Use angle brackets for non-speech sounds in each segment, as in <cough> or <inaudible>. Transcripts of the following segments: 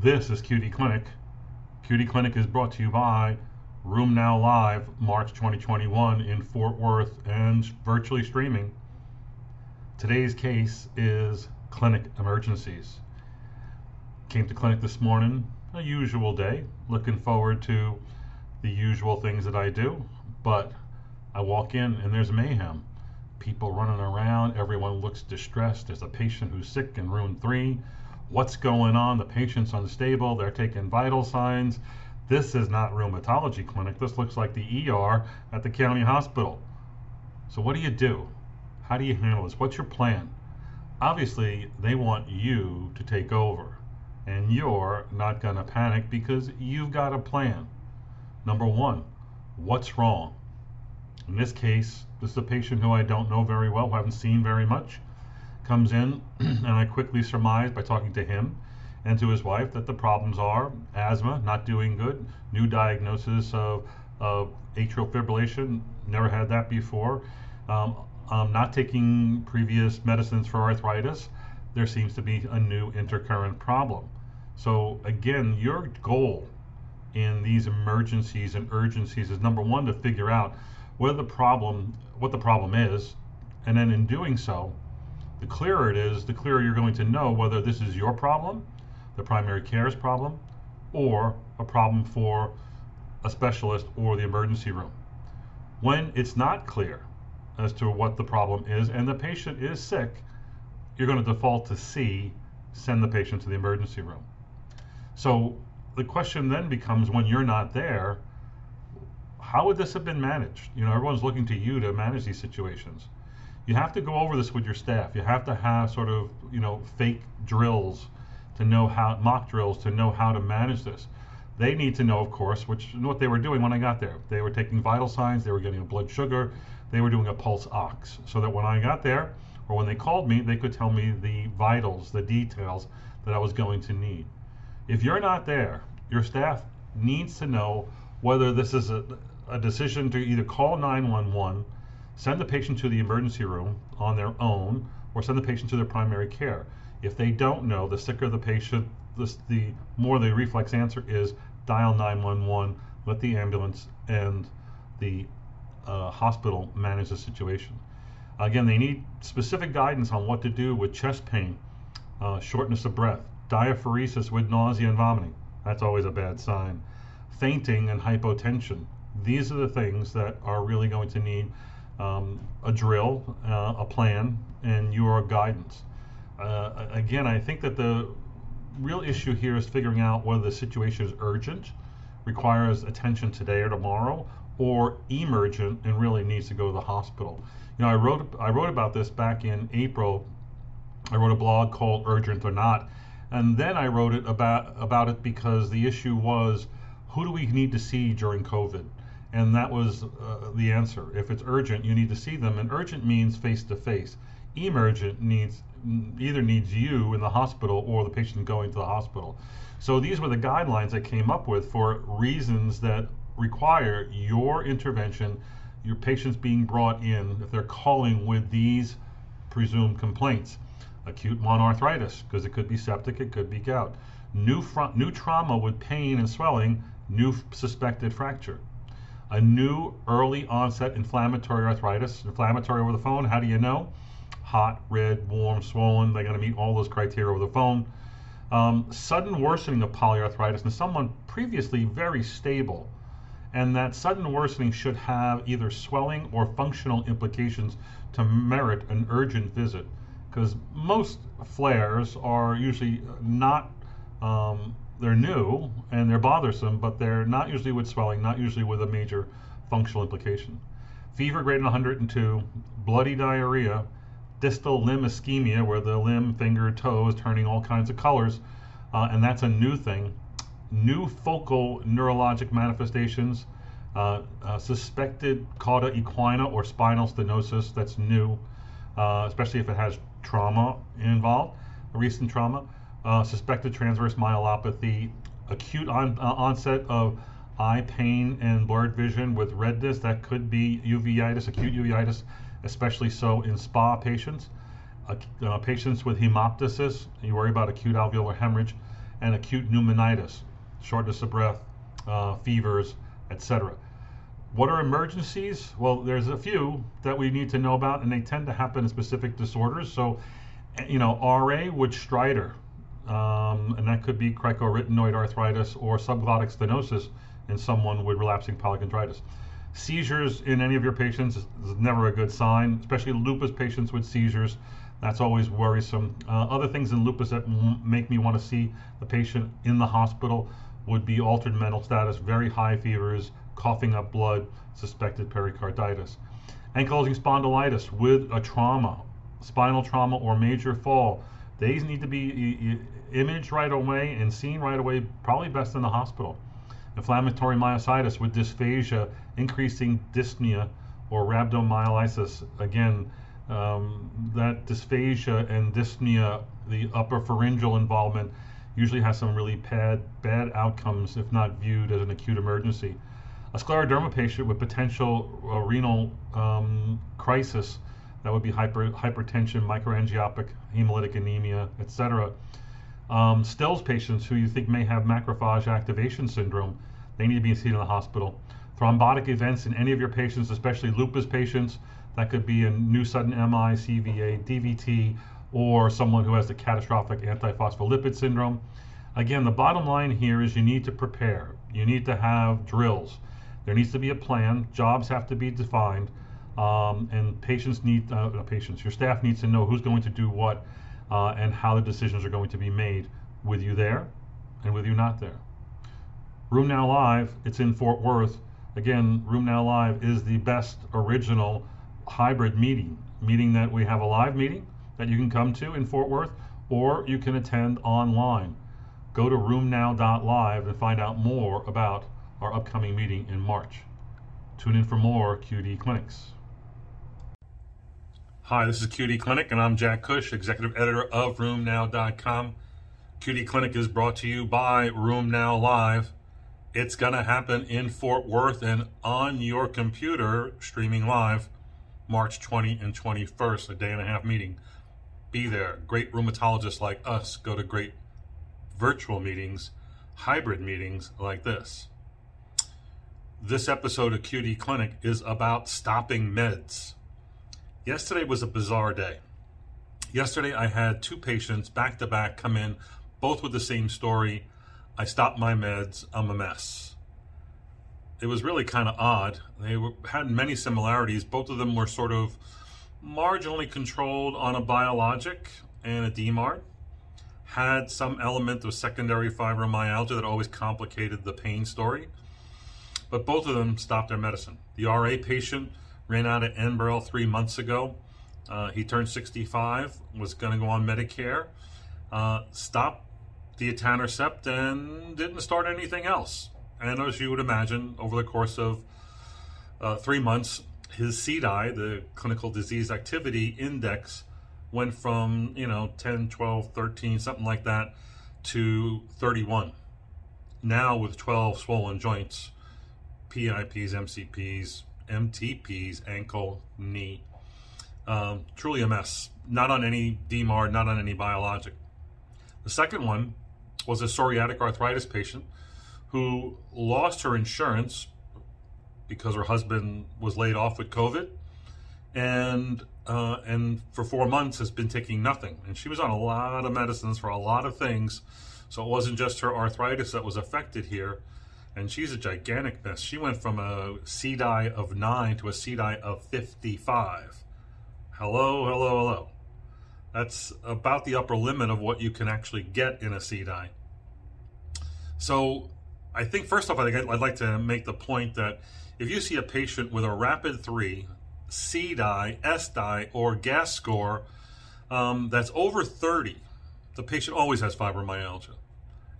This is QD Clinic. QD Clinic is brought to you by RheumNow Live, March 2021 in Fort Worth and virtually streaming. Today's case is clinic emergencies. Came to clinic this morning, a usual day, looking forward to the usual things that I do, but I walk in and there's mayhem. People running around, everyone looks distressed. There's a patient who's sick in room three what's going on. The patient's unstable. They're taking vital signs. This is not rheumatology clinic. This looks like the ER at the county hospital. So what do you do? How do you handle this? What's your plan? Obviously, they want you to take over. And you're not going to panic because you've got a plan. Number one, what's wrong? In this case, this is a patient who I don't know very well, who I haven't seen very much comes in, <clears throat> and I quickly surmise by talking to him and to his wife that the problems are asthma, not doing good, new diagnosis of, of atrial fibrillation, never had that before, um, um, not taking previous medicines for arthritis. There seems to be a new intercurrent problem. So, again, your goal in these emergencies and urgencies is number one to figure out the problem, what the problem is, and then in doing so, the clearer it is, the clearer you're going to know whether this is your problem, the primary care's problem, or a problem for a specialist or the emergency room. When it's not clear as to what the problem is and the patient is sick, you're going to default to C, send the patient to the emergency room. So the question then becomes when you're not there, how would this have been managed? You know, everyone's looking to you to manage these situations you have to go over this with your staff. You have to have sort of, you know, fake drills to know how, mock drills to know how to manage this. They need to know, of course, which what they were doing when I got there. They were taking vital signs, they were getting a blood sugar, they were doing a pulse ox, so that when I got there, or when they called me, they could tell me the vitals, the details that I was going to need. If you're not there, your staff needs to know whether this is a, a decision to either call 911 send the patient to the emergency room on their own or send the patient to their primary care. If they don't know, the sicker the patient, the, the more the reflex answer is dial 911, let the ambulance and the uh, hospital manage the situation. Again, they need specific guidance on what to do with chest pain, uh, shortness of breath, diaphoresis with nausea and vomiting. That's always a bad sign. Fainting and hypotension. These are the things that are really going to need um, a drill, uh, a plan, and your guidance. Uh, again, I think that the real issue here is figuring out whether the situation is urgent, requires attention today or tomorrow, or emergent and really needs to go to the hospital. You know, I wrote I wrote about this back in April. I wrote a blog called Urgent or Not, and then I wrote it about about it because the issue was who do we need to see during COVID? And that was uh, the answer. If it's urgent, you need to see them. And urgent means face to face. Emergent needs either needs you in the hospital or the patient going to the hospital. So these were the guidelines I came up with for reasons that require your intervention, your patients being brought in if they're calling with these presumed complaints. Acute monoarthritis, because it could be septic, it could be gout. New, new trauma with pain and swelling, new suspected fracture a new early onset inflammatory arthritis. Inflammatory over the phone, how do you know? Hot, red, warm, swollen. They're going to meet all those criteria over the phone. Um, sudden worsening of polyarthritis in someone previously very stable. And that sudden worsening should have either swelling or functional implications to merit an urgent visit. Because most flares are usually not um, they're new and they're bothersome, but they're not usually with swelling, not usually with a major functional implication. Fever greater than 102, bloody diarrhea, distal limb ischemia, where the limb, finger, toe is turning all kinds of colors, uh, and that's a new thing. New focal neurologic manifestations, uh, uh, suspected cauda equina or spinal stenosis, that's new, uh, especially if it has trauma involved, recent trauma uh, suspected transverse myelopathy, acute on, uh, onset of eye pain and blurred vision with redness. That could be uveitis, acute uveitis, especially so in SPA patients. Uh, patients with hemoptysis, you worry about acute alveolar hemorrhage. and acute pneumonitis, shortness of breath, uh, fevers, etc. What are emergencies? Well, there's a few that we need to know about, and they tend to happen in specific disorders. So, you know, RA with stridor, um, and that could be cricoarytenoid arthritis or subglottic stenosis in someone with relapsing polychondritis. Seizures in any of your patients is never a good sign, especially lupus patients with seizures. That's always worrisome. Uh, other things in lupus that make me want to see the patient in the hospital would be altered mental status, very high fevers, coughing up blood, suspected pericarditis. Ankylosing spondylitis with a trauma, spinal trauma or major fall. These need to be imaged right away and seen right away, probably best in the hospital. Inflammatory myositis with dysphagia, increasing dyspnea, or rhabdomyolysis. Again, um, that dysphagia and dyspnea, the upper pharyngeal involvement, usually has some really bad, bad outcomes if not viewed as an acute emergency. A scleroderma patient with potential uh, renal um, crisis, that would be hyper, hypertension, microangiopathy, hemolytic anemia, etc. Um, Stills patients who you think may have macrophage activation syndrome, they need to be seen in the hospital. Thrombotic events in any of your patients, especially lupus patients, that could be a new sudden MI, CVA, DVT, or someone who has the catastrophic antiphospholipid syndrome. Again, the bottom line here is you need to prepare. You need to have drills. There needs to be a plan. Jobs have to be defined. Um, and patients need, uh, patients, your staff needs to know who's going to do what uh, and how the decisions are going to be made with you there and with you not there. RheumNow Live, it's in Fort Worth. Again, RheumNow Live is the best original hybrid meeting, meaning that we have a live meeting that you can come to in Fort Worth or you can attend online. Go to rheumnow.live and find out more about our upcoming meeting in March. Tune in for more QD Clinics. Hi, this is QD Clinic, and I'm Jack Cush, executive editor of RheumNow.com. QD Clinic is brought to you by RheumNow Live. It's going to happen in Fort Worth and on your computer, streaming live, March 20 and 21st, a day and a half meeting. Be there. Great rheumatologists like us go to great virtual meetings, hybrid meetings like this. This episode of QD Clinic is about stopping meds. Yesterday was a bizarre day. Yesterday, I had two patients back to back come in, both with the same story. I stopped my meds, I'm a mess. It was really kind of odd. They were, had many similarities. Both of them were sort of marginally controlled on a biologic and a DMARD. Had some element of secondary fibromyalgia that always complicated the pain story. But both of them stopped their medicine. The RA patient ran out of Enbrel three months ago. Uh, he turned 65, was going to go on Medicare, uh, stopped the etanercept and didn't start anything else. And as you would imagine, over the course of uh, three months, his CDAI, the clinical disease activity index, went from, you know, 10, 12, 13, something like that, to 31. Now with 12 swollen joints, PIPs, MCPs, MTPs, ankle, knee. Um, truly a mess. Not on any DMARD, not on any biologic. The second one was a psoriatic arthritis patient who lost her insurance because her husband was laid off with COVID, and uh, and for four months has been taking nothing. And she was on a lot of medicines for a lot of things, so it wasn't just her arthritis that was affected here and she's a gigantic mess. She went from a CDAI of 9 to a CDAI of 55. Hello, hello, hello. That's about the upper limit of what you can actually get in a CDAI. So I think first off, I think I'd like to make the point that if you see a patient with a rapid 3, CDAI, SDAI, or GAS score um, that's over 30, the patient always has fibromyalgia.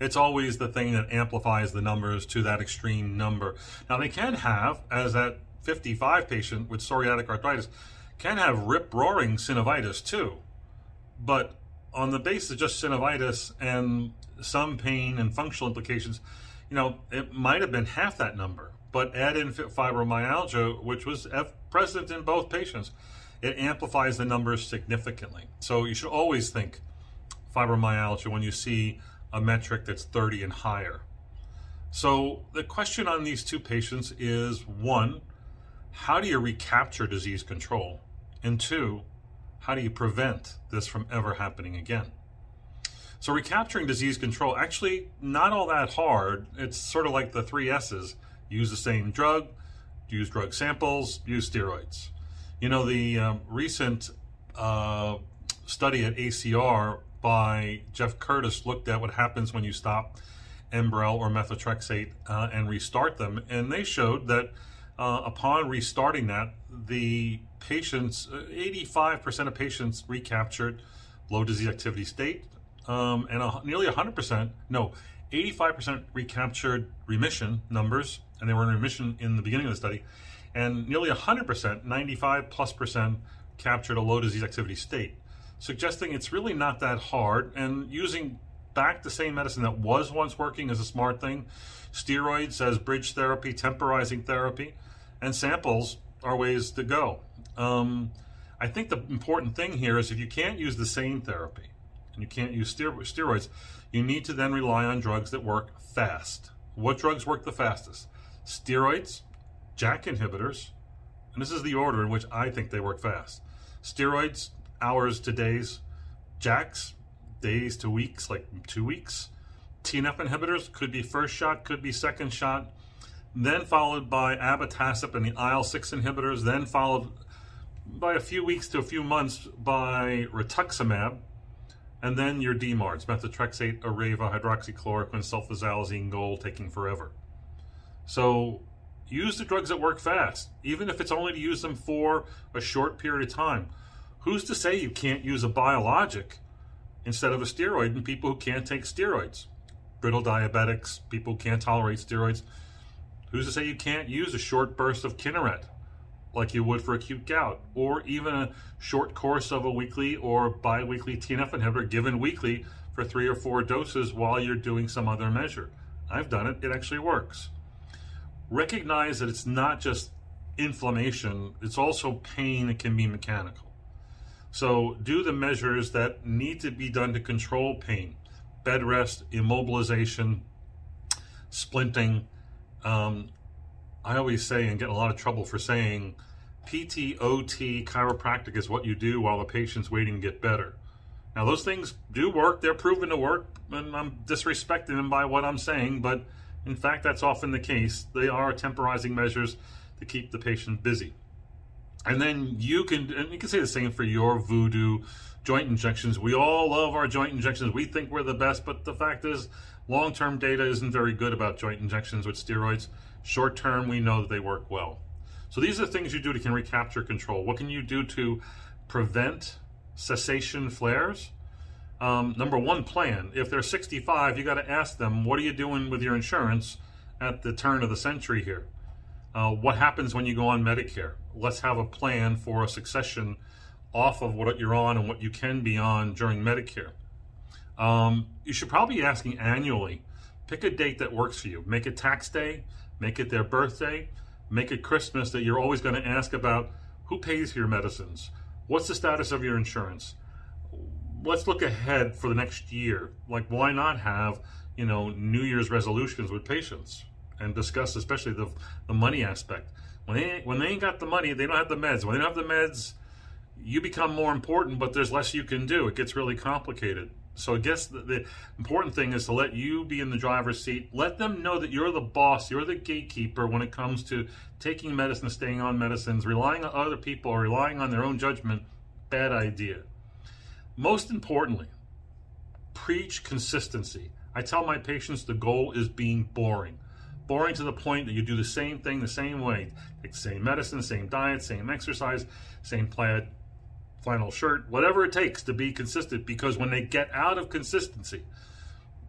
It's always the thing that amplifies the numbers to that extreme number. Now, they can have, as that 55 patient with psoriatic arthritis, can have rip roaring synovitis too. But on the basis of just synovitis and some pain and functional implications, you know, it might have been half that number. But add in fibromyalgia, which was present in both patients, it amplifies the numbers significantly. So you should always think fibromyalgia when you see a metric that's 30 and higher. So the question on these two patients is one, how do you recapture disease control? And two, how do you prevent this from ever happening again? So recapturing disease control, actually not all that hard. It's sort of like the three S's. Use the same drug, use drug samples, use steroids. You know, the um, recent uh, study at ACR by Jeff Curtis looked at what happens when you stop Enbrel or methotrexate uh, and restart them. And they showed that uh, upon restarting that, the patients, 85% of patients recaptured low disease activity state, um, and a, nearly 100%, no, 85% recaptured remission numbers, and they were in remission in the beginning of the study, and nearly 100%, 95 plus percent, captured a low disease activity state, suggesting it's really not that hard, and using back the same medicine that was once working is a smart thing. Steroids as bridge therapy, temporizing therapy, and samples are ways to go. Um, I think the important thing here is if you can't use the same therapy and you can't use steroids, you need to then rely on drugs that work fast. What drugs work the fastest? Steroids, JAK inhibitors, and this is the order in which I think they work fast. Steroids, hours to days. JAKs, days to weeks, like two weeks. TNF inhibitors could be first shot, could be second shot then followed by abatacept and the IL-6 inhibitors, then followed by a few weeks to a few months by rituximab, and then your DMARDs, methotrexate, Arava, hydroxychloroquine, sulfasalazine, gold, taking forever. So use the drugs that work fast, even if it's only to use them for a short period of time. Who's to say you can't use a biologic instead of a steroid in people who can't take steroids? Brittle diabetics, people who can't tolerate steroids. Who's to say you can't use a short burst of Kineret like you would for acute gout, or even a short course of a weekly or biweekly TNF inhibitor given weekly for three or four doses while you're doing some other measure? I've done it, it actually works. Recognize that it's not just inflammation, it's also pain, it can be mechanical. So do the measures that need to be done to control pain bed rest, immobilization, splinting um, I always say and get a lot of trouble for saying PTOT chiropractic is what you do while the patient's waiting to get better. Now, those things do work, they're proven to work, and I'm disrespecting them by what I'm saying, but in fact, that's often the case. They are temporizing measures to keep the patient busy. And then you can, and you can say the same for your voodoo joint injections. We all love our joint injections. We think we're the best, but the fact is, long term data isn't very good about joint injections with steroids. Short term, we know that they work well. So these are the things you do to can recapture control. What can you do to prevent cessation flares? Um, number one, plan. If they're 65, you got to ask them, what are you doing with your insurance at the turn of the century here? Uh, what happens when you go on Medicare? Let's have a plan for a succession off of what you're on and what you can be on during Medicare. Um, you should probably be asking annually. Pick a date that works for you. Make it tax day, make it their birthday, make it Christmas that you're always going to ask about who pays for your medicines? What's the status of your insurance? Let's look ahead for the next year. Like, why not have, you know, New Year's resolutions with patients and discuss especially the, the money aspect. When they, when they ain't got the money, they don't have the meds. When they don't have the meds, you become more important, but there's less you can do. It gets really complicated. So I guess the, the, important thing is to let you be in the driver's seat. Let them know that you're the boss, you're the gatekeeper when it comes to taking medicine, staying on medicines, relying on other people or relying on their own judgment. Bad idea. Most importantly, preach consistency. I tell my patients the goal is being boring. Boring to the point that you do the same thing the same way. Take the same medicine, same diet, same exercise, same plaid, flannel shirt, whatever it takes to be consistent. Because when they get out of consistency,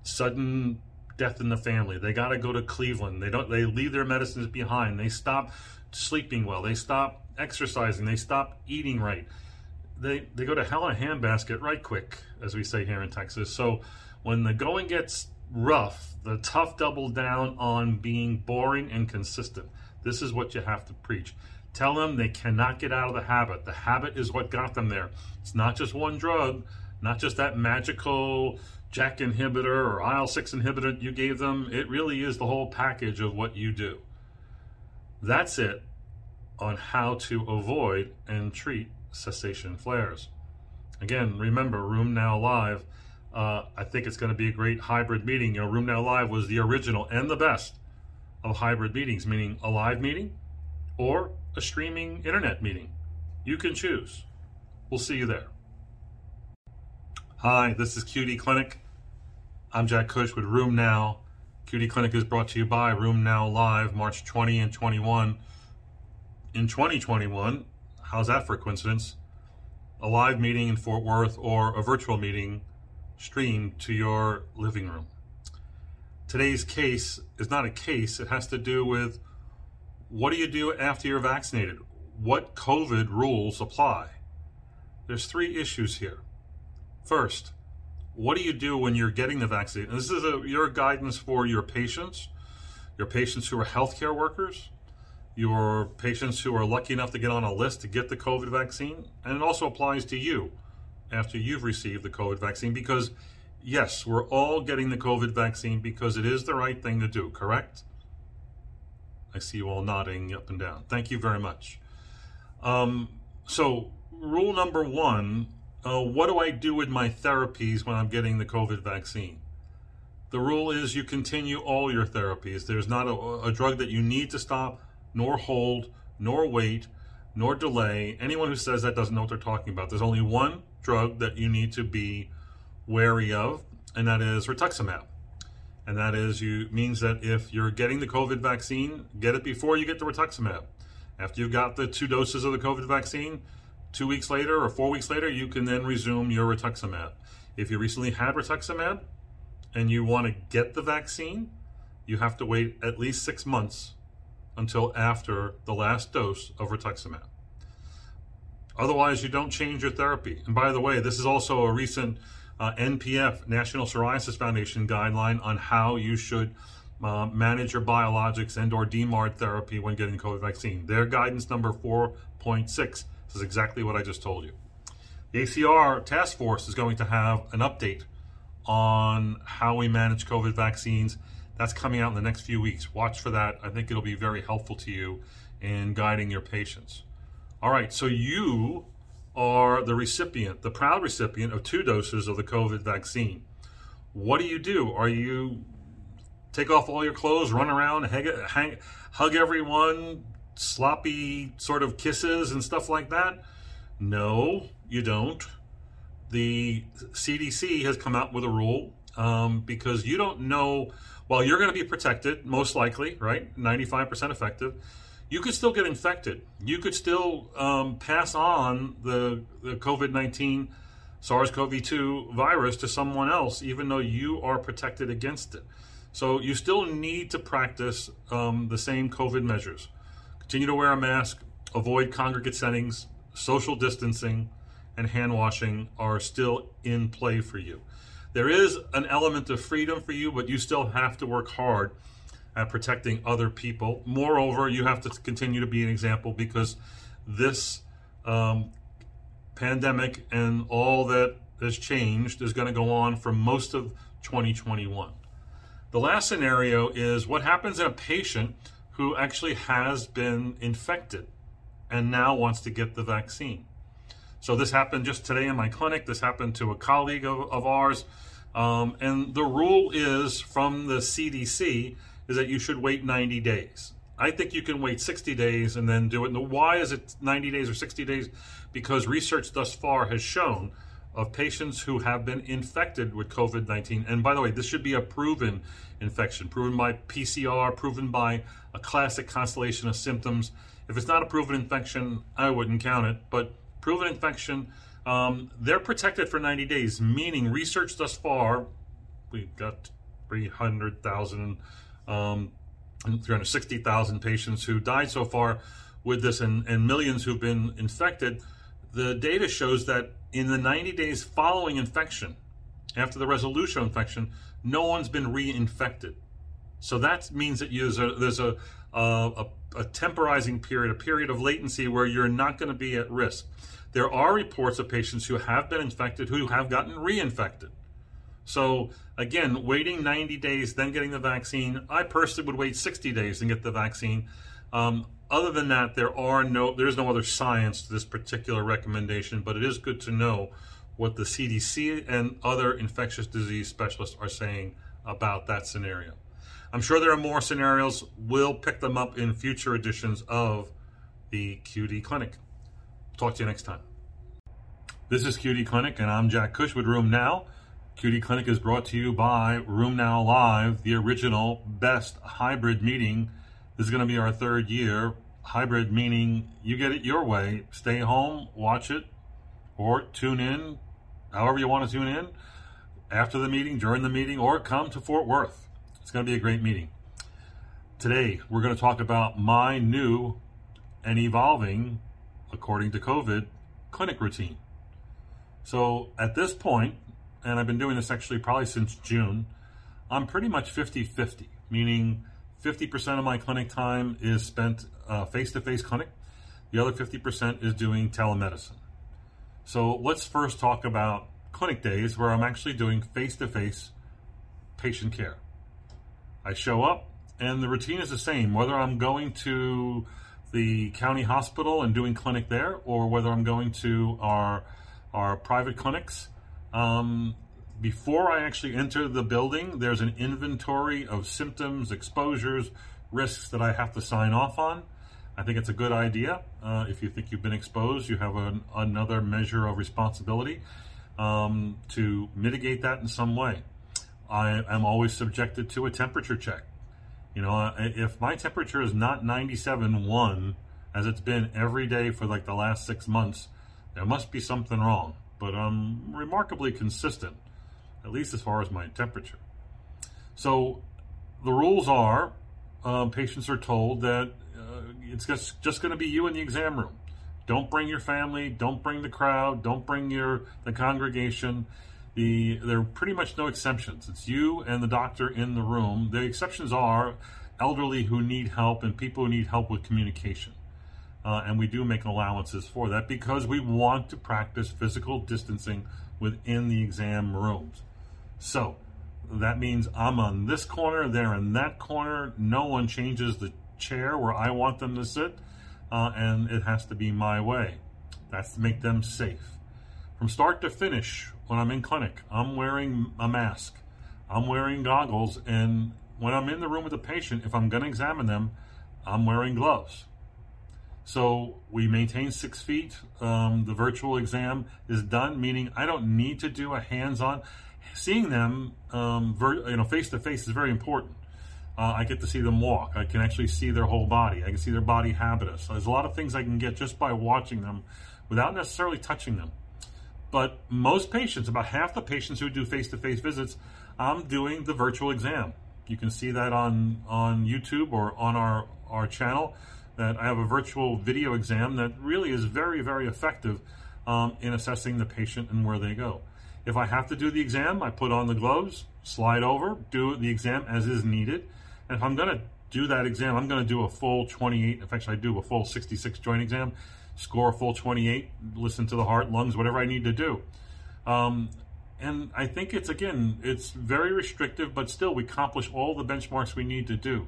sudden death in the family, they got to go to Cleveland. They don't. They leave their medicines behind. They stop sleeping well. They stop exercising. They stop eating right. They they go to hell in a handbasket right quick, as we say here in Texas. So when the going gets rough, the tough double down on being boring and consistent. This is what you have to preach. Tell them they cannot get out of the habit. The habit is what got them there. It's not just one drug, not just that magical JAK inhibitor or IL 6 inhibitor you gave them. It really is the whole package of what you do. That's it on how to avoid and treat cessation flares. Again, remember, RheumNow Live. Uh, I think it's going to be a great hybrid meeting. You know, RheumNow Live was the original and the best of hybrid meetings, meaning a live meeting or a streaming internet meeting. You can choose. We'll see you there. Hi, this is QD Clinic. I'm Jack Cush with RheumNow. QD Clinic is brought to you by RheumNow Live, March 20 and 21. In 2021, how's that for a coincidence? A live meeting in Fort Worth or a virtual meeting streamed to your living room. Today's case is not a case, it has to do with what do you do after you're vaccinated? What COVID rules apply? There's three issues here. First, what do you do when you're getting the vaccine? And this is a, your guidance for your patients, your patients who are healthcare workers, your patients who are lucky enough to get on a list to get the COVID vaccine, and it also applies to you after you've received the COVID vaccine because, yes, we're all getting the COVID vaccine because it is the right thing to do, correct? I see you all nodding up and down. Thank you very much. Um, so, rule number one uh, what do I do with my therapies when I'm getting the COVID vaccine? The rule is you continue all your therapies. There's not a, a drug that you need to stop, nor hold, nor wait, nor delay. Anyone who says that doesn't know what they're talking about. There's only one drug that you need to be wary of, and that is rituximab. And that is you means that if you're getting the COVID vaccine, get it before you get the rituximab. After you've got the two doses of the COVID vaccine, two weeks later or four weeks later, you can then resume your rituximab. If you recently had rituximab and you want to get the vaccine, you have to wait at least six months until after the last dose of rituximab. Otherwise, you don't change your therapy. And by the way, this is also a recent uh, NPF, National Psoriasis Foundation guideline on how you should uh, manage your biologics and or DMARD therapy when getting COVID vaccine. Their guidance number 4.6 this is exactly what I just told you. The ACR task force is going to have an update on how we manage COVID vaccines. That's coming out in the next few weeks. Watch for that. I think it'll be very helpful to you in guiding your patients. All right, so you are the recipient, the proud recipient of two doses of the COVID vaccine. What do you do? Are you take off all your clothes, run around, hang, hang, hug everyone, sloppy sort of kisses and stuff like that? No, you don't. The CDC has come out with a rule um, because you don't know, while you're going to be protected, most likely, right? 95% effective. You could still get infected. You could still um, pass on the, the COVID 19 SARS CoV 2 virus to someone else, even though you are protected against it. So you still need to practice um, the same COVID measures. Continue to wear a mask, avoid congregate settings, social distancing, and hand washing are still in play for you. There is an element of freedom for you, but you still have to work hard at protecting other people. Moreover, you have to continue to be an example because this um, pandemic and all that has changed is going to go on for most of 2021. The last scenario is what happens in a patient who actually has been infected and now wants to get the vaccine. So this happened just today in my clinic. This happened to a colleague of, of ours. Um, and the rule is from the CDC is that you should wait 90 days. I think you can wait 60 days and then do it. And why is it 90 days or 60 days? Because research thus far has shown of patients who have been infected with COVID 19. And by the way, this should be a proven infection, proven by PCR, proven by a classic constellation of symptoms. If it's not a proven infection, I wouldn't count it. But proven infection, um, they're protected for 90 days, meaning research thus far, we've got 300,000, um, 360,000 patients who died so far with this and, and millions who've been infected. The data shows that in the 90 days following infection, after the resolution of infection, no one's been reinfected. So that means that there's a, there's a, a, a temporizing period, a period of latency where you're not going to be at risk. There are reports of patients who have been infected who have gotten reinfected. So again, waiting 90 days, then getting the vaccine. I personally would wait 60 days and get the vaccine. Um, other than that, there are no, there's no other science to this particular recommendation, but it is good to know what the CDC and other infectious disease specialists are saying about that scenario. I'm sure there are more scenarios. We'll pick them up in future editions of the QD Clinic. Talk to you next time. This is QD Clinic, and I'm Jack Cush with RheumNow. QD Clinic is brought to you by RheumNow Live, the original best hybrid meeting. This is going to be our third year. Hybrid meaning you get it your way. Stay home, watch it, or tune in, however you want to tune in, after the meeting, during the meeting, or come to Fort Worth. It's going to be a great meeting. Today, we're going to talk about my new and evolving, according to COVID, clinic routine. So at this point, and I've been doing this actually probably since June, I'm pretty much 50 50, meaning 50% of my clinic time is spent face to face clinic, the other 50% is doing telemedicine. So let's first talk about clinic days where I'm actually doing face to face patient care. I show up, and the routine is the same, whether I'm going to the county hospital and doing clinic there, or whether I'm going to our our private clinics. Um, before I actually enter the building, there's an inventory of symptoms, exposures, risks that I have to sign off on. I think it's a good idea. Uh, if you think you've been exposed, you have an, another measure of responsibility um, to mitigate that in some way. I am always subjected to a temperature check. You know, if my temperature is not 97.1, as it's been every day for like the last six months, there must be something wrong. But I'm remarkably consistent at least as far as my temperature. So the rules are um, patients are told that uh, it's just, just going to be you in the exam room. Don't bring your family, don't bring the crowd, don't bring your the congregation. The there are pretty much no exceptions. It's you and the doctor in the room. The exceptions are elderly who need help and people who need help with communication. Uh, and we do make allowances for that because we want to practice physical distancing within the exam rooms. So that means I'm on this corner, they're in that corner. No one changes the chair where I want them to sit, uh, and it has to be my way. That's to make them safe. From start to finish, when I'm in clinic, I'm wearing a mask, I'm wearing goggles, and when I'm in the room with the patient, if I'm going to examine them, I'm wearing gloves. So we maintain six feet. Um, the virtual exam is done, meaning I don't need to do a hands-on seeing them, um, you know, face to face is very important. Uh, I get to see them walk. I can actually see their whole body. I can see their body habitus. So there's a lot of things I can get just by watching them without necessarily touching them. But most patients, about half the patients who do face-to-face visits, I'm doing the virtual exam. You can see that on, on YouTube or on our, our channel that I have a virtual video exam that really is very, very effective um, in assessing the patient and where they go. If I have to do the exam, I put on the gloves, slide over, do the exam as is needed. And if I'm going to do that exam, I'm going to do a full 28. If actually I do a full 66 joint exam, score a full 28, listen to the heart, lungs, whatever I need to do. Um, and I think it's, again, it's very restrictive, but still we accomplish all the benchmarks we need to do.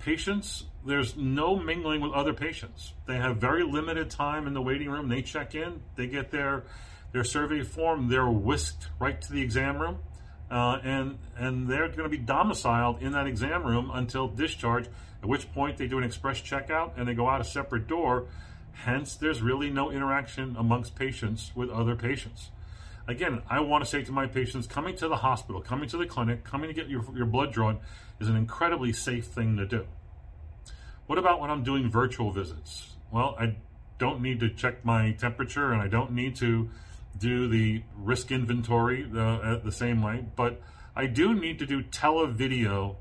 Patients, there's no mingling with other patients. They have very limited time in the waiting room. They check in, they get their their survey form, they're whisked right to the exam room, uh, and and they're going to be domiciled in that exam room until discharge. At which point they do an express checkout and they go out a separate door. Hence, there's really no interaction amongst patients with other patients. Again, I want to say to my patients, coming to the hospital, coming to the clinic, coming to get your, your blood drawn is an incredibly safe thing to do. What about when I'm doing virtual visits? Well, I don't need to check my temperature and I don't need to do the risk inventory uh, the same way, but I do need to do televideo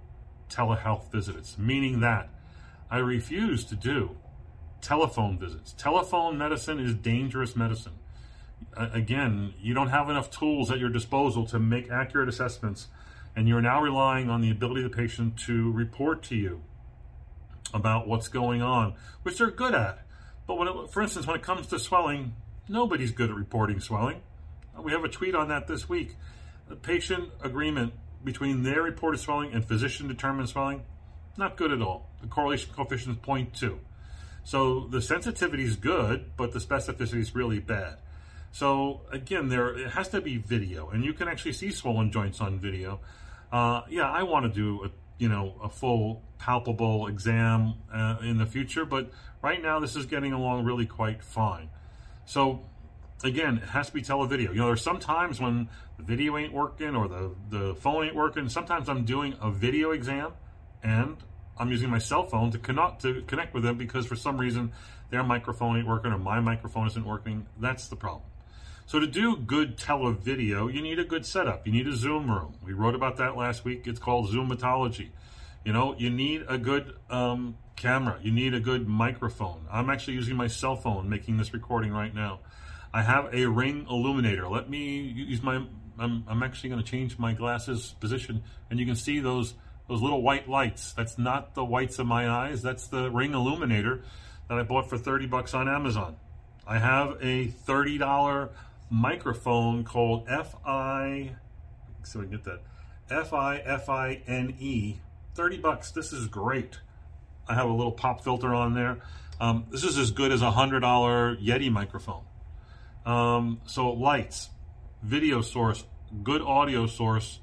telehealth visits, meaning that I refuse to do telephone visits. Telephone medicine is dangerous medicine. Again, you don't have enough tools at your disposal to make accurate assessments, and you're now relying on the ability of the patient to report to you about what's going on, which they're good at. But when it, for instance, when it comes to swelling, Nobody's good at reporting swelling. Uh, we have a tweet on that this week. patient agreement between their reported swelling and physician determined swelling, not good at all. The correlation coefficient is 0.2. So the sensitivity is good, but the specificity is really bad. So again, there it has to be video, and you can actually see swollen joints on video. Uh, yeah, I want to do a you know a full palpable exam uh, in the future, but right now this is getting along really quite fine. So again, it has to be televideo. You know, there's some times when the video ain't working or the the phone ain't working. Sometimes I'm doing a video exam, and I'm using my cell phone to connect to connect with them because for some reason their microphone ain't working or my microphone isn't working. That's the problem. So to do good televideo, you need a good setup. You need a Zoom room. We wrote about that last week. It's called Zoomatology. You know, you need a good um, camera. You need a good microphone. I'm actually using my cell phone making this recording right now. I have a ring illuminator. Let me use my, I'm, I'm actually going to change my glasses position and you can see those, those little white lights. That's not the whites of my eyes. That's the ring illuminator that I bought for 30 bucks on Amazon. I have a $30 microphone called FI, so we get that, F-I-F-I-N-E, 30 bucks. This is great. I have a little pop filter on there. Um, this is as good as a $100 Yeti microphone. Um, so lights, video source, good audio source,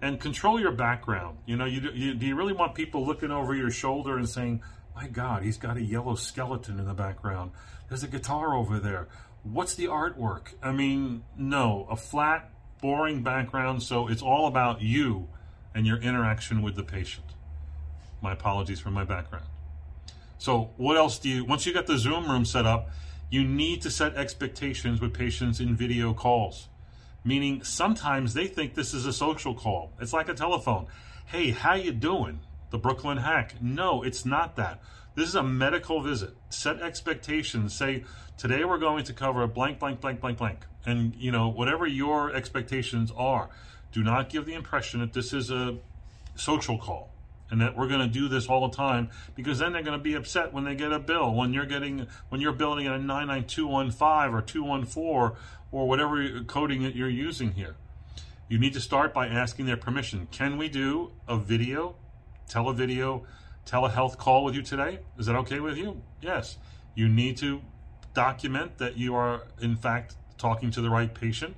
and control your background. You know, you, you, do you really want people looking over your shoulder and saying, my God, he's got a yellow skeleton in the background. There's a guitar over there what's the artwork? I mean, no, a flat, boring background, so it's all about you and your interaction with the patient. My apologies for my background. So what else do you, once you got the Zoom room set up, you need to set expectations with patients in video calls. Meaning sometimes they think this is a social call. It's like a telephone. Hey, how you doing? The Brooklyn hack. No, it's not that. This is a medical visit. Set expectations. Say, today we're going to cover a blank, blank, blank, blank, blank. And, you know, whatever your expectations are, do not give the impression that this is a social call and that we're going to do this all the time because then they're going to be upset when they get a bill when you're getting when you're billing at a 99215 or 214 or whatever coding that you're using here you need to start by asking their permission can we do a video televideo telehealth call with you today. Is that okay with you? Yes. You need to document that you are, in fact, talking to the right patient.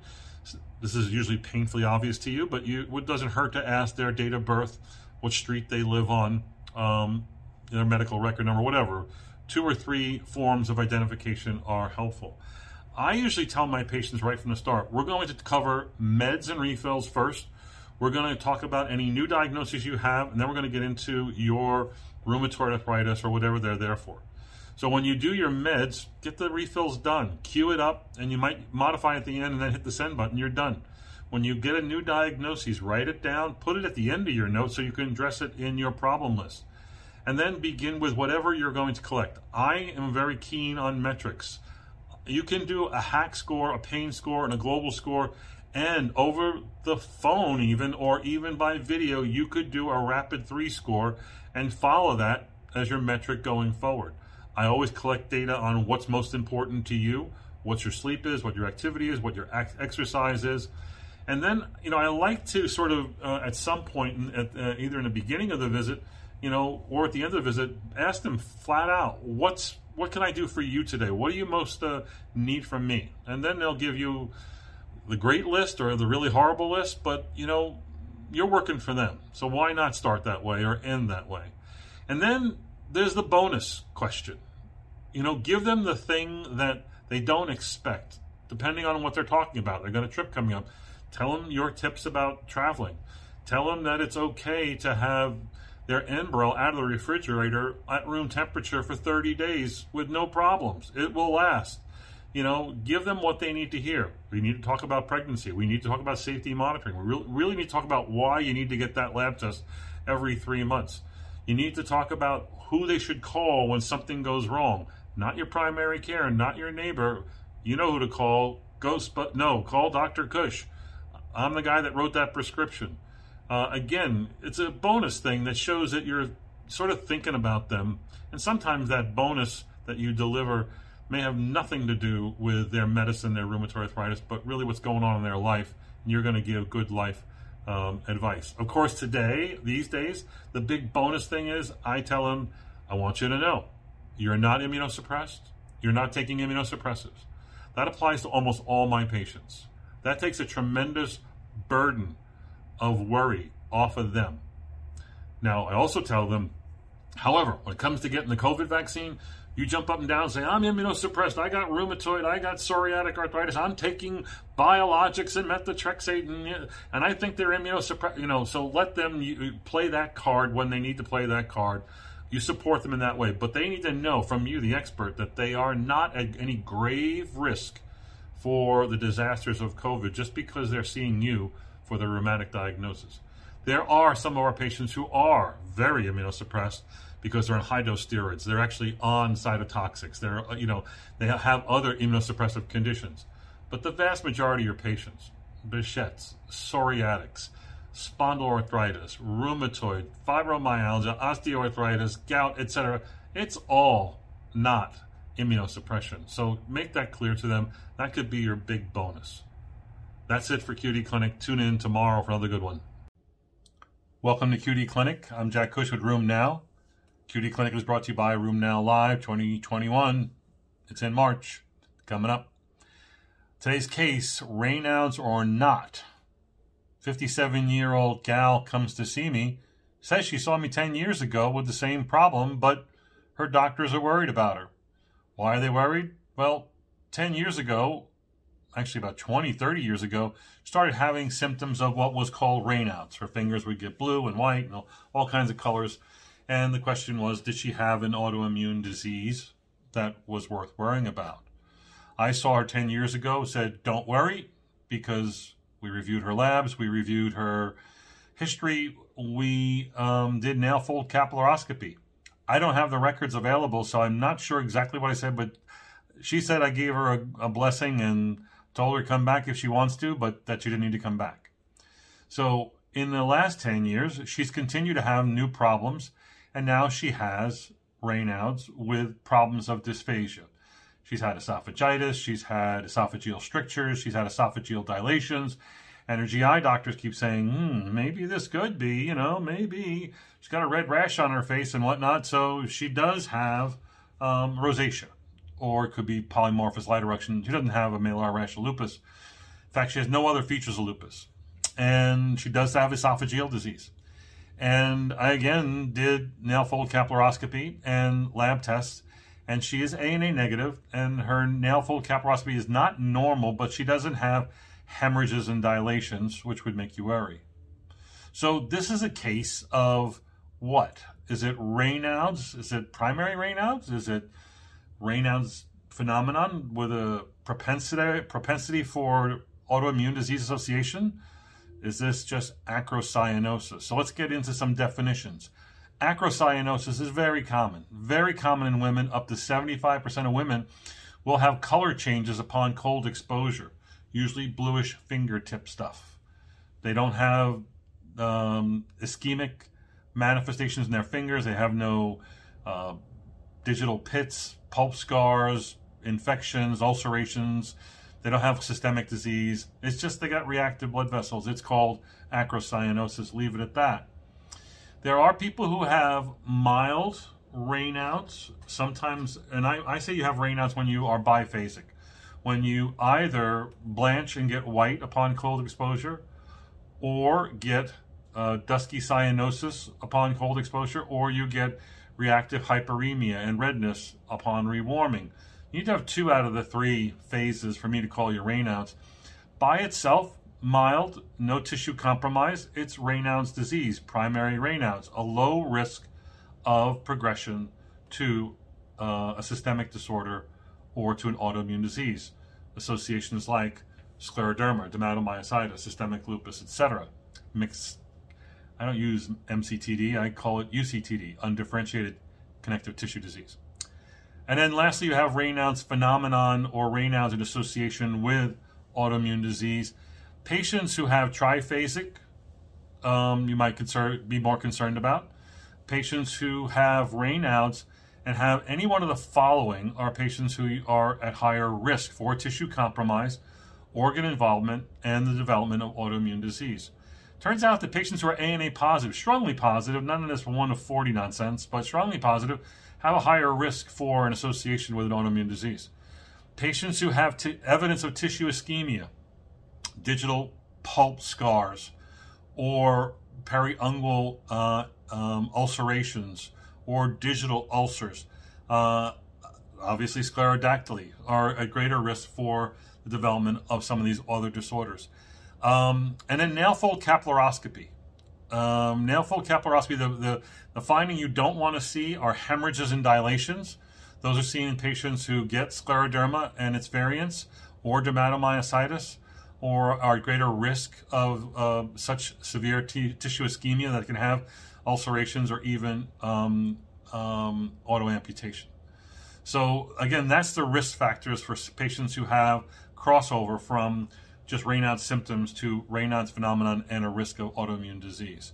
This is usually painfully obvious to you, but you, it doesn't hurt to ask their date of birth, what street they live on, um, their medical record number, whatever. Two or three forms of identification are helpful. I usually tell my patients right from the start, we're going to cover meds and refills first. We're going to talk about any new diagnoses you have, and then we're going to get into your rheumatoid arthritis or whatever they're there for. So when you do your meds, get the refills done. Queue it up, and you might modify at the end and then hit the send button. You're done. When you get a new diagnosis, write it down, put it at the end of your note so you can address it in your problem list. And then begin with whatever you're going to collect. I am very keen on metrics. You can do a HAQ score, a pain score, and a global score and over the phone, even, or even by video, you could do a rapid three score and follow that as your metric going forward. I always collect data on what's most important to you, what your sleep is, what your activity is, what your exercise is. And then, you know, I like to sort of, uh, at some point, at, uh, either in the beginning of the visit, you know, or at the end of the visit, ask them flat out, what's, what can I do for you today? What do you most uh, need from me? And then they'll give you the great list or the really horrible list, but you know, you're working for them. So why not start that way or end that way? And then there's the bonus question. You know, give them the thing that they don't expect, depending on what they're talking about. They've got a trip coming up. Tell them your tips about traveling. Tell them that it's okay to have their Enbrel out of the refrigerator at room temperature for 30 days with no problems. It will last you know, give them what they need to hear. We need to talk about pregnancy. We need to talk about safety monitoring. We really, really need to talk about why you need to get that lab test every three months. You need to talk about who they should call when something goes wrong. Not your primary care, not your neighbor. You know who to call. Ghost, but no, call Dr. Cush. I'm the guy that wrote that prescription. Uh, again, it's a bonus thing that shows that you're sort of thinking about them. And sometimes that bonus that you deliver may have nothing to do with their medicine, their rheumatoid arthritis, but really what's going on in their life. And you're going to give good life um, advice. Of course, today, these days, the big bonus thing is I tell them, I want you to know you're not immunosuppressed, you're not taking immunosuppressives. That applies to almost all my patients. That takes a tremendous burden of worry off of them. Now, I also tell them, however, when it comes to getting the COVID vaccine, you jump up and down and say, I'm immunosuppressed, I got rheumatoid, I got psoriatic arthritis, I'm taking biologics and methotrexate, and, and I think they're immunosuppressed. You know, so let them play that card when they need to play that card. You support them in that way. But they need to know from you, the expert, that they are not at any grave risk for the disasters of COVID just because they're seeing you for the rheumatic diagnosis. There are some of our patients who are very immunosuppressed because they're on high dose steroids. They're actually on cytotoxics. They're, uh, you know, they have other immunosuppressive conditions. But the vast majority of your patients, Behçet's, psoriatics, spondyloarthritis, rheumatoid, fibromyalgia, osteoarthritis, gout, etc., it's all not immunosuppression. So make that clear to them. That could be your big bonus. That's it for QD Clinic. Tune in tomorrow for another good one. Welcome to QD Clinic. I'm Jack Cush with RheumNow. QD Clinic is brought to you by RheumNow Live 2021. It's in March, coming up. Today's case, Raynaud's or not. 57 year old gal comes to see me, says she saw me 10 years ago with the same problem, but her doctors are worried about her. Why are they worried? Well, 10 years ago, actually about 20, 30 years ago, started having symptoms of what was called Raynaud's. Her fingers would get blue and white and all kinds of colors. And the question was, did she have an autoimmune disease that was worth worrying about? I saw her 10 years ago, said, don't worry, because we reviewed her labs, we reviewed her history, we um, did nail fold capillaroscopy. I don't have the records available, so I'm not sure exactly what I said, but she said I gave her a, a blessing and told her to come back if she wants to, but that she didn't need to come back. So in the last 10 years, she's continued to have new problems, and now she has Raynaud's with problems of dysphagia. She's had esophagitis, she's had esophageal strictures, she's had esophageal dilations, and her GI doctors keep saying, hmm, maybe this could be, you know, maybe. She's got a red rash on her face and whatnot, so she does have um, rosacea or it could be polymorphous light eruption. She doesn't have a malar rash of lupus. In fact, she has no other features of lupus. And she does have esophageal disease. And I again did nail fold capillaroscopy and lab tests, and she is ANA negative, and her nail fold capillaroscopy is not normal, but she doesn't have hemorrhages and dilations, which would make you worry. So this is a case of what? Is it Raynaud's? Is it primary Raynaud's? Is it Raynaud's phenomenon with a propensity propensity for autoimmune disease association? Is this just acrocyanosis? So let's get into some definitions. Acrocyanosis is very common, very common in women. Up to 75% of women will have color changes upon cold exposure, usually bluish fingertip stuff. They don't have um, ischemic manifestations in their fingers. They have no uh, digital pits, pulp scars, infections, ulcerations. They don't have systemic disease. It's just they got reactive blood vessels. It's called acrocyanosis. Leave it at that. There are people who have mild Raynaud's. Sometimes, and I, I say you have Raynaud's when you are biphasic. When you either blanch and get white upon cold exposure, or get uh, dusky cyanosis upon cold exposure, or you get reactive hyperemia and redness upon rewarming. You need to have two out of the three phases for me to call you Raynaud's. By itself, mild, no tissue compromise, it's Raynaud's disease, primary Raynaud's, a low risk of progression to uh, a systemic disorder or to an autoimmune disease. Associations like scleroderma, dermatomyositis, systemic lupus, etc. Mixed I don't use MCTD, I call it UCTD, undifferentiated connective tissue disease. And then lastly, you have Raynaud's phenomenon or Raynaud's in association with autoimmune disease. Patients who have triphasic, um, you might concern, be more concerned about. Patients who have Raynaud's and have any one of the following are patients who are at higher risk for tissue compromise, organ involvement, and the development of autoimmune disease. Turns out that patients who are ANA positive, strongly positive, none of this 1 to 40 nonsense, but strongly positive, have a higher risk for an association with an autoimmune disease. Patients who have t- evidence of tissue ischemia, digital pulp scars, or periungual uh, um, ulcerations, or digital ulcers, uh, obviously sclerodactyly, are at greater risk for the development of some of these other disorders. Um, and then nail fold capillaroscopy. Um, nail fold capillaroscopy, the, the, the finding you don't want to see are hemorrhages and dilations. Those are seen in patients who get scleroderma and its variants or dermatomyositis or are at greater risk of uh, such severe tissue ischemia that can have ulcerations or even um, um, autoamputation. So again, that's the risk factors for patients who have crossover from just Raynaud's symptoms to Raynaud's phenomenon and a risk of autoimmune disease.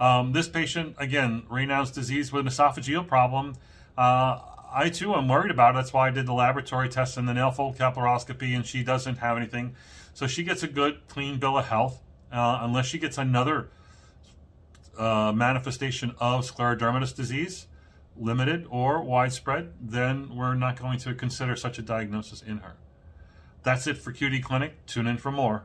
Um, this patient, again, Raynaud's disease with an esophageal problem. Uh, I too am worried about it. That's why I did the laboratory test and the nail fold capillaroscopy, and she doesn't have anything. So she gets a good, clean bill of health, uh, unless she gets another uh, manifestation of sclerodermatous disease, limited or widespread, then we're not going to consider such a diagnosis in her. That's it for QD Clinic. Tune in for more.